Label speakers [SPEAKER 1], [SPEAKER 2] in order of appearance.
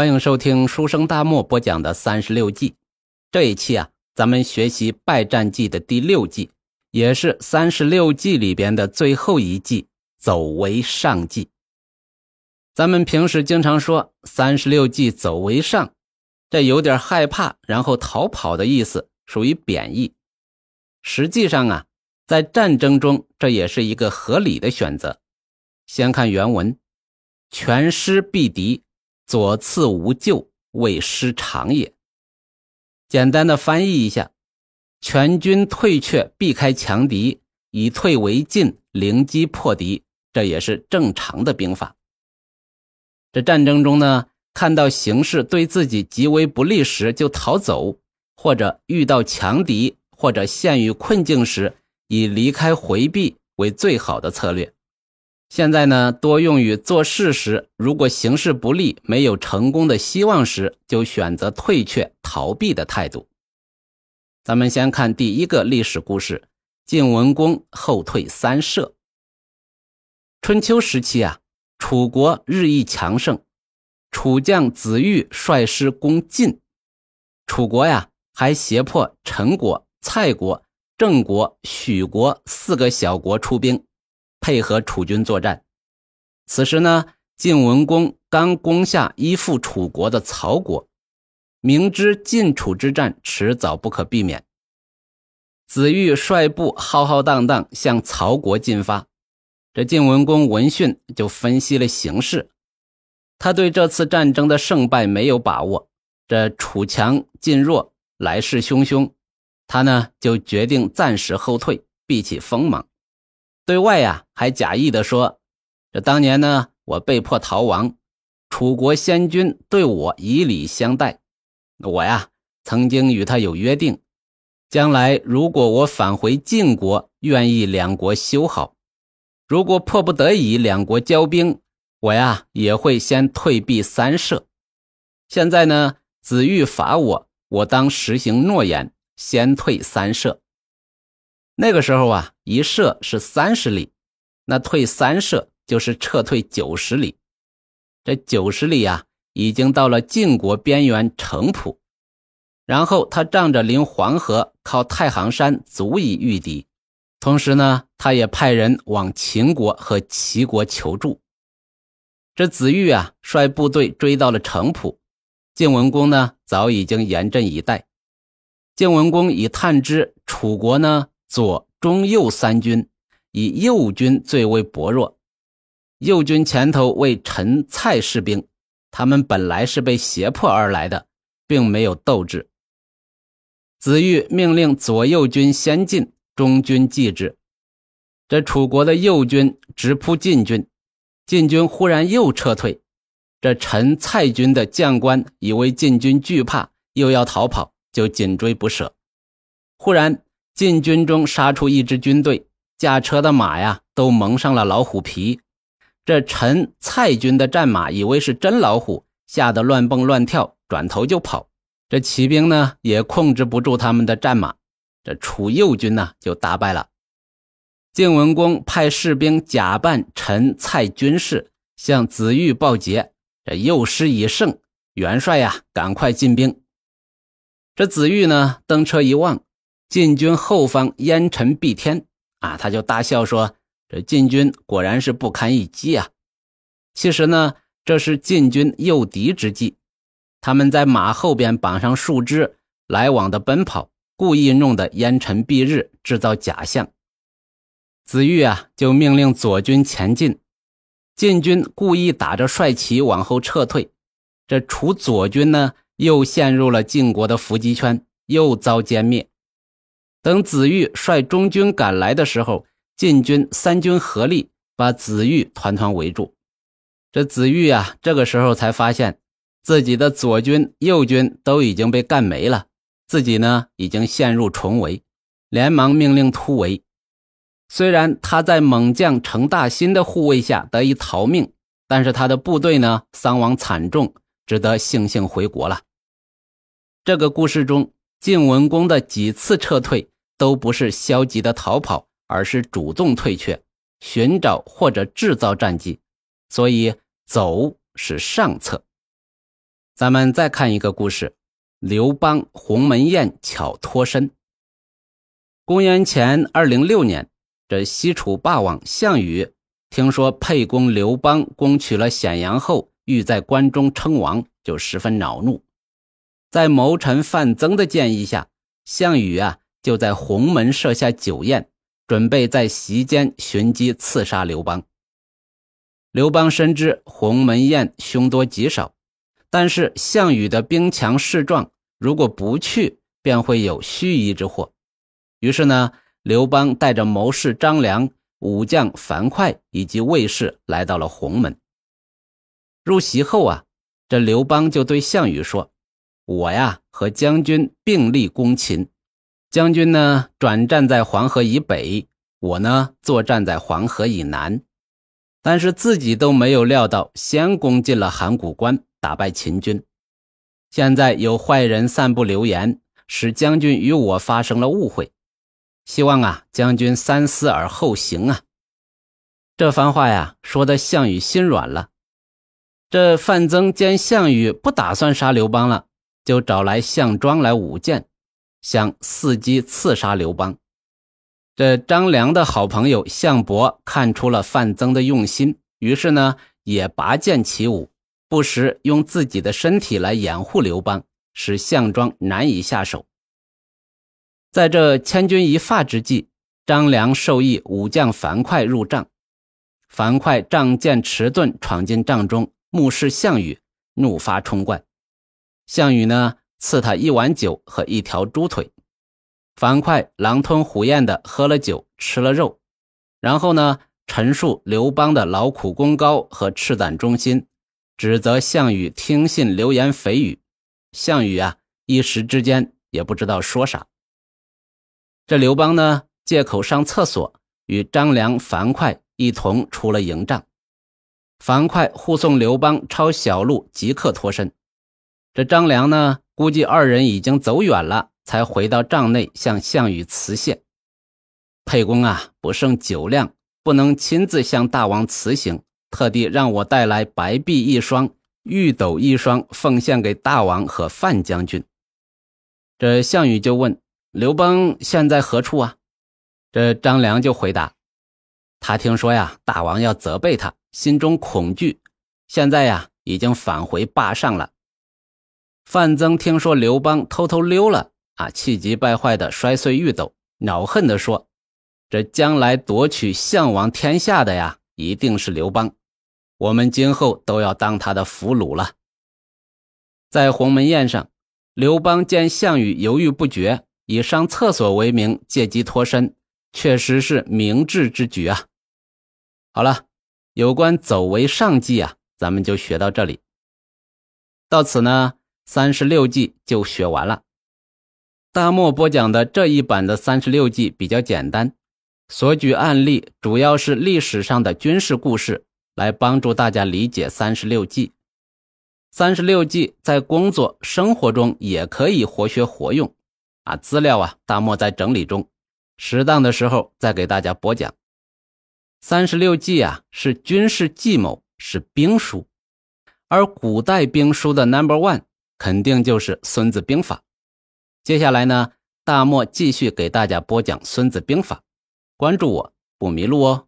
[SPEAKER 1] 欢迎收听书生大漠播讲的三十六计。这一期啊，咱们学习败战计的第六计，也是三十六计里边的最后一计——走为上计。咱们平时经常说三十六计走为上，这有点害怕，然后逃跑的意思，属于贬义。实际上啊，在战争中，这也是一个合理的选择。先看原文：全师避敌。左次无救，未失常也。简单的翻译一下：全军退却，避开强敌，以退为进，灵机破敌，这也是正常的兵法。这战争中呢，看到形势对自己极为不利时就逃走，或者遇到强敌或者陷于困境时，以离开回避为最好的策略。现在呢，多用于做事时，如果形势不利，没有成功的希望时，就选择退却、逃避的态度。咱们先看第一个历史故事：晋文公后退三舍。春秋时期啊，楚国日益强盛，楚将子玉率师攻晋，楚国呀还胁迫陈国、蔡国、郑国、许国四个小国出兵。配合楚军作战。此时呢，晋文公刚攻下依附楚国的曹国，明知晋楚之战迟早不可避免，子玉率部浩浩荡荡向曹国进发。这晋文公闻讯就分析了形势，他对这次战争的胜败没有把握，这楚强晋弱，来势汹汹，他呢就决定暂时后退，避起锋芒。对外呀，还假意的说：“这当年呢，我被迫逃亡，楚国先君对我以礼相待。我呀，曾经与他有约定，将来如果我返回晋国，愿意两国修好；如果迫不得已两国交兵，我呀也会先退避三舍。现在呢，子玉罚我，我当实行诺言，先退三舍。”那个时候啊，一射是三十里，那退三射就是撤退九十里。这九十里啊，已经到了晋国边缘城濮。然后他仗着临黄河，靠太行山足以御敌。同时呢，他也派人往秦国和齐国求助。这子玉啊，率部队追到了城濮。晋文公呢，早已经严阵以待。晋文公已探知楚国呢。左、中、右三军，以右军最为薄弱。右军前头为陈、蔡士兵，他们本来是被胁迫而来的，并没有斗志。子玉命令左右军先进，中军继之。这楚国的右军直扑晋军，晋军忽然又撤退。这陈、蔡军的将官以为晋军惧怕，又要逃跑，就紧追不舍。忽然。晋军中杀出一支军队，驾车的马呀都蒙上了老虎皮。这陈蔡军的战马以为是真老虎，吓得乱蹦乱跳，转头就跑。这骑兵呢也控制不住他们的战马，这楚右军呢就大败了。晋文公派士兵假扮陈蔡军士，向子玉报捷。这右师已胜，元帅呀赶快进兵。这子玉呢登车一望。晋军后方烟尘蔽天啊，他就大笑说：“这晋军果然是不堪一击啊！”其实呢，这是晋军诱敌之计。他们在马后边绑上树枝，来往的奔跑，故意弄得烟尘蔽日，制造假象。子玉啊，就命令左军前进。晋军故意打着帅旗往后撤退，这楚左军呢，又陷入了晋国的伏击圈，又遭歼灭。等子玉率中军赶来的时候，晋军三军合力把子玉团团围住。这子玉啊，这个时候才发现自己的左军、右军都已经被干没了，自己呢已经陷入重围，连忙命令突围。虽然他在猛将程大新的护卫下得以逃命，但是他的部队呢伤亡惨重，只得悻悻回国了。这个故事中。晋文公的几次撤退都不是消极的逃跑，而是主动退却，寻找或者制造战机，所以走是上策。咱们再看一个故事：刘邦鸿门宴巧脱身。公元前二零六年，这西楚霸王项羽听说沛公刘邦攻取了咸阳后，欲在关中称王，就十分恼怒。在谋臣范增的建议下，项羽啊就在鸿门设下酒宴，准备在席间寻机刺杀刘邦。刘邦深知鸿门宴凶多吉少。但是项羽的兵强势壮，如果不去，便会有须臾之祸。于是呢，刘邦带着谋士张良、武将樊哙以及卫士来到了鸿门。入席后啊，这刘邦就对项羽说：“我呀，和将军并立攻秦，将军呢转战在黄河以北，我呢作战在黄河以南。但是自己都没有料到，先攻进了函谷关。”打败秦军，现在有坏人散布流言，使将军与我发生了误会。希望啊，将军三思而后行啊！这番话呀，说的项羽心软了。这范增见项羽不打算杀刘邦了，就找来项庄来舞剑，想伺机刺杀刘邦。这张良的好朋友项伯看出了范增的用心，于是呢，也拔剑起舞。不时用自己的身体来掩护刘邦，使项庄难以下手。在这千钧一发之际，张良授意武将樊哙入帐。樊哙仗剑迟钝，闯进帐中，目视项羽，怒发冲冠。项羽呢，赐他一碗酒和一条猪腿。樊哙狼吞虎咽地喝了酒，吃了肉，然后呢，陈述刘邦的劳苦功高和赤胆忠心。指责项羽听信流言蜚语，项羽啊一时之间也不知道说啥。这刘邦呢借口上厕所，与张良、樊哙一同出了营帐。樊哙护送刘邦抄小路，即刻脱身。这张良呢估计二人已经走远了，才回到帐内向项羽辞谢。沛公啊不胜酒量，不能亲自向大王辞行。特地让我带来白璧一双、玉斗一双，奉献给大王和范将军。这项羽就问刘邦现在何处啊？这张良就回答：他听说呀，大王要责备他，心中恐惧，现在呀已经返回霸上了。范增听说刘邦偷偷溜了，啊，气急败坏的摔碎玉斗，恼恨的说：“这将来夺取项王天下的呀，一定是刘邦。”我们今后都要当他的俘虏了。在鸿门宴上，刘邦见项羽犹豫不决，以上厕所为名借机脱身，确实是明智之举啊。好了，有关走为上计啊，咱们就学到这里。到此呢，三十六计就学完了。大漠播讲的这一版的三十六计比较简单，所举案例主要是历史上的军事故事。来帮助大家理解三十六计。三十六计在工作生活中也可以活学活用啊！资料啊，大漠在整理中，适当的时候再给大家播讲。三十六计啊，是军事计谋，是兵书，而古代兵书的 number one 肯定就是《孙子兵法》。接下来呢，大漠继续给大家播讲《孙子兵法》，关注我不迷路哦。